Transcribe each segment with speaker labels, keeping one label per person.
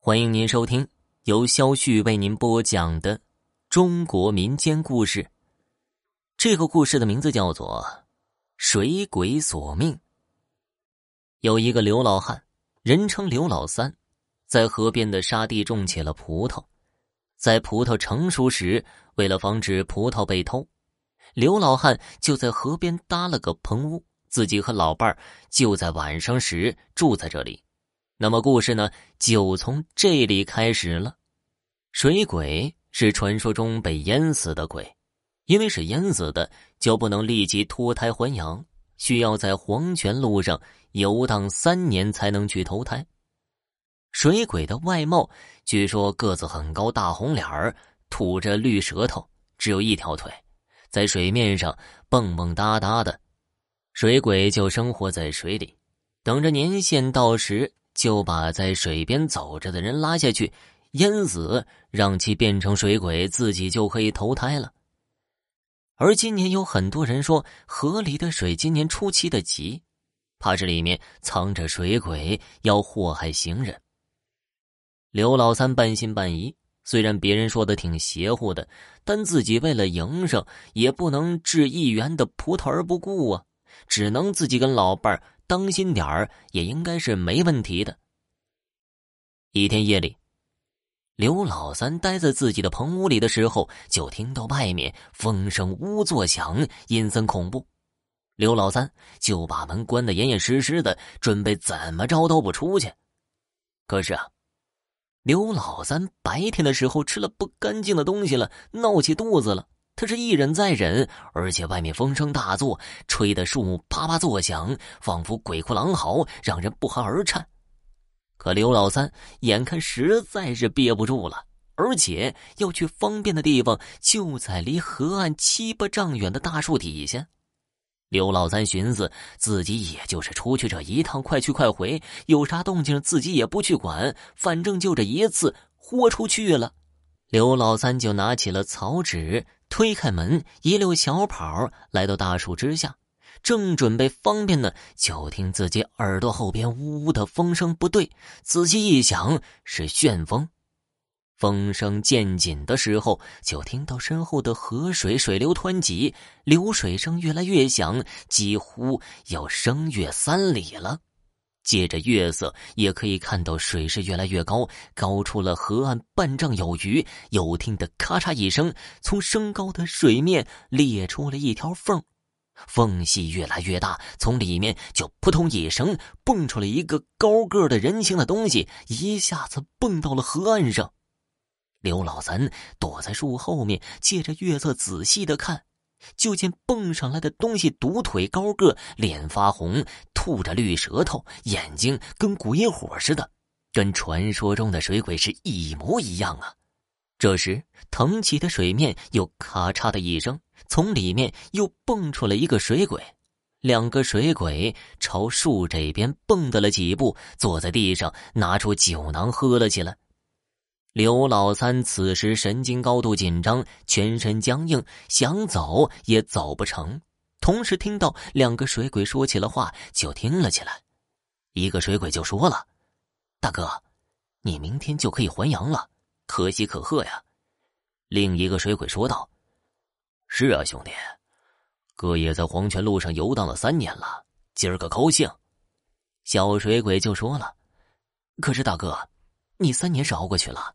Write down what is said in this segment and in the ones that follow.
Speaker 1: 欢迎您收听由肖旭为您播讲的中国民间故事。这个故事的名字叫做《水鬼索命》。有一个刘老汉，人称刘老三，在河边的沙地种起了葡萄。在葡萄成熟时，为了防止葡萄被偷，刘老汉就在河边搭了个棚屋，自己和老伴儿就在晚上时住在这里。那么故事呢，就从这里开始了。水鬼是传说中被淹死的鬼，因为是淹死的，就不能立即脱胎还阳，需要在黄泉路上游荡三年才能去投胎。水鬼的外貌，据说个子很高，大红脸儿，吐着绿舌头，只有一条腿，在水面上蹦蹦哒哒的。水鬼就生活在水里，等着年限到时。就把在水边走着的人拉下去，淹死，让其变成水鬼，自己就可以投胎了。而今年有很多人说河里的水今年出奇的急，怕这里面藏着水鬼要祸害行人。刘老三半信半疑，虽然别人说的挺邪乎的，但自己为了营生，也不能置一元的葡萄而不顾啊，只能自己跟老伴儿。当心点儿，也应该是没问题的。一天夜里，刘老三待在自己的棚屋里的时候，就听到外面风声呜作响，阴森恐怖。刘老三就把门关得严严实实的，准备怎么着都不出去。可是啊，刘老三白天的时候吃了不干净的东西了，闹起肚子了。他是一忍再忍，而且外面风声大作，吹得树木啪啪作响，仿佛鬼哭狼嚎，让人不寒而颤。可刘老三眼看实在是憋不住了，而且要去方便的地方就在离河岸七八丈远的大树底下。刘老三寻思，自己也就是出去这一趟，快去快回，有啥动静自己也不去管，反正就这一次豁出去了。刘老三就拿起了草纸。推开门，一溜小跑来到大树之下，正准备方便呢，就听自己耳朵后边呜呜的风声不对，仔细一想是旋风。风声渐紧的时候，就听到身后的河水水流湍急，流水声越来越响，几乎要声越三里了。借着月色，也可以看到水势越来越高，高出了河岸半丈有余。又听得咔嚓一声，从升高的水面裂出了一条缝，缝隙越来越大，从里面就扑通一声蹦出了一个高个的人形的东西，一下子蹦到了河岸上。刘老三躲在树后面，借着月色仔细的看。就见蹦上来的东西独腿高个，脸发红，吐着绿舌头，眼睛跟鬼火似的，跟传说中的水鬼是一模一样啊！这时腾起的水面又咔嚓的一声，从里面又蹦出了一个水鬼，两个水鬼朝树这边蹦跶了几步，坐在地上，拿出酒囊喝了起来。刘老三此时神经高度紧张，全身僵硬，想走也走不成。同时听到两个水鬼说起了话，就听了起来。一个水鬼就说了：“大哥，你明天就可以还阳了，可喜可贺呀。”另一个水鬼说道：“是啊，兄弟，哥也在黄泉路上游荡了三年了，今儿个高兴。”小水鬼就说了：“可是大哥，你三年是熬过去了。”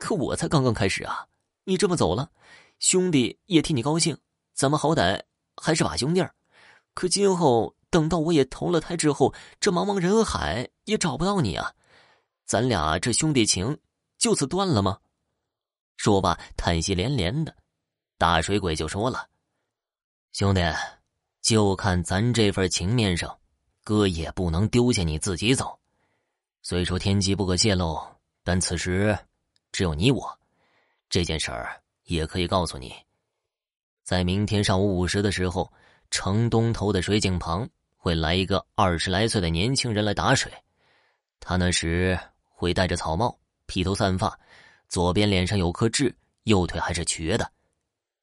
Speaker 1: 可我才刚刚开始啊！你这么走了，兄弟也替你高兴。咱们好歹还是把兄弟儿。可今后等到我也投了胎之后，这茫茫人海也找不到你啊！咱俩这兄弟情就此断了吗？说罢，叹息连连的。大水鬼就说了：“兄弟，就看咱这份情面上，哥也不能丢下你自己走。虽说天机不可泄露，但此时……”只有你我，这件事儿也可以告诉你，在明天上午五时的时候，城东头的水井旁会来一个二十来岁的年轻人来打水。他那时会戴着草帽，披头散发，左边脸上有颗痣，右腿还是瘸的，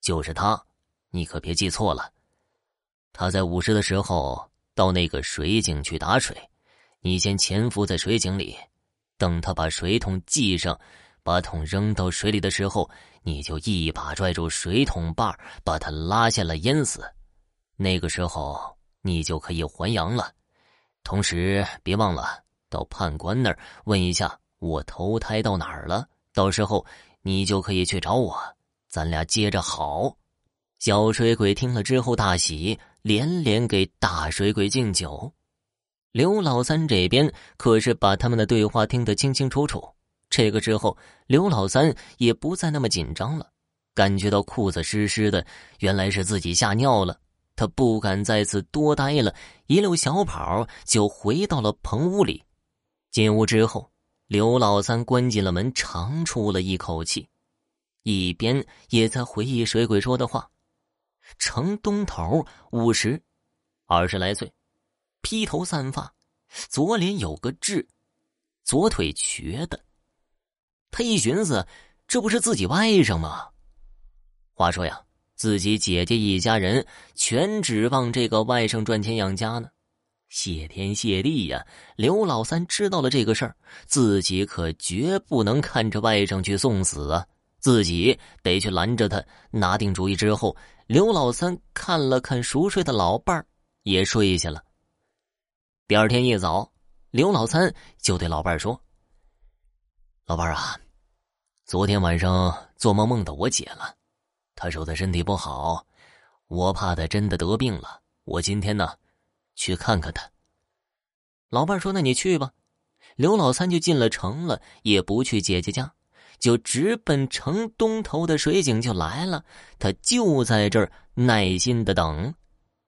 Speaker 1: 就是他，你可别记错了。他在午时的时候到那个水井去打水，你先潜伏在水井里。等他把水桶系上，把桶扔到水里的时候，你就一把拽住水桶把，把它拉下来淹死。那个时候，你就可以还阳了。同时，别忘了到判官那儿问一下我投胎到哪儿了。到时候你就可以去找我，咱俩接着好。小水鬼听了之后大喜，连连给大水鬼敬酒。刘老三这边可是把他们的对话听得清清楚楚。这个之后，刘老三也不再那么紧张了，感觉到裤子湿湿的，原来是自己吓尿了。他不敢在此多待了，一溜小跑就回到了棚屋里。进屋之后。刘老三关紧了门，长出了一口气，一边也在回忆水鬼说的话：“程东头，五十，二十来岁，披头散发，左脸有个痣，左腿瘸的。”他一寻思，这不是自己外甥吗？话说呀，自己姐姐一家人全指望这个外甥赚钱养家呢。谢天谢地呀！刘老三知道了这个事儿，自己可绝不能看着外甥去送死啊！自己得去拦着他。拿定主意之后，刘老三看了看熟睡的老伴儿，也睡下了。第二天一早，刘老三就对老伴儿说：“老伴儿啊，昨天晚上做梦梦到我姐了，她说她身体不好，我怕她真的得病了。我今天呢。”去看看她。老伴儿说：“那你去吧。”刘老三就进了城了，也不去姐姐家，就直奔城东头的水井就来了。他就在这儿耐心的等，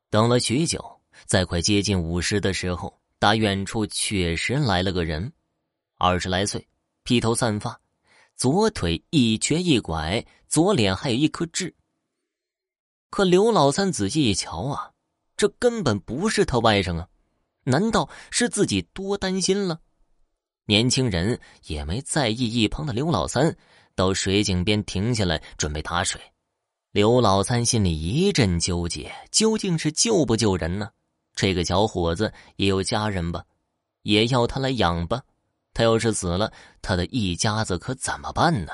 Speaker 1: 等了许久，在快接近午时的时候，打远处确实来了个人，二十来岁，披头散发，左腿一瘸一拐，左脸还有一颗痣。可刘老三仔细一瞧啊。这根本不是他外甥啊！难道是自己多担心了？年轻人也没在意一旁的刘老三，到水井边停下来准备打水。刘老三心里一阵纠结，究竟是救不救人呢？这个小伙子也有家人吧，也要他来养吧。他要是死了，他的一家子可怎么办呢？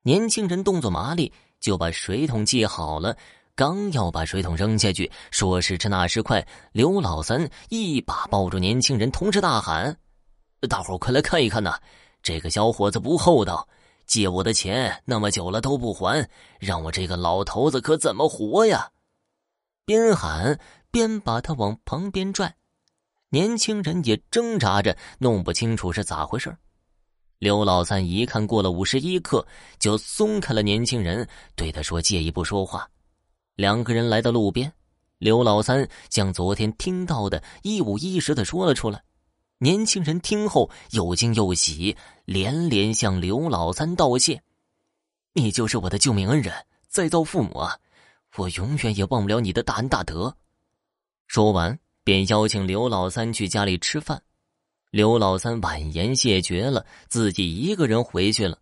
Speaker 1: 年轻人动作麻利，就把水桶系好了。刚要把水桶扔下去，说时迟那时快，刘老三一把抱住年轻人，同时大喊：“大伙快来看一看呐！这个小伙子不厚道，借我的钱那么久了都不还，让我这个老头子可怎么活呀？”边喊边把他往旁边拽，年轻人也挣扎着，弄不清楚是咋回事刘老三一看过了五十一刻，就松开了年轻人，对他说：“借一步说话。”两个人来到路边，刘老三将昨天听到的一五一十的说了出来。年轻人听后又惊又喜，连连向刘老三道谢：“你就是我的救命恩人，再造父母啊！我永远也忘不了你的大恩大德。”说完，便邀请刘老三去家里吃饭。刘老三婉言谢绝了，自己一个人回去了。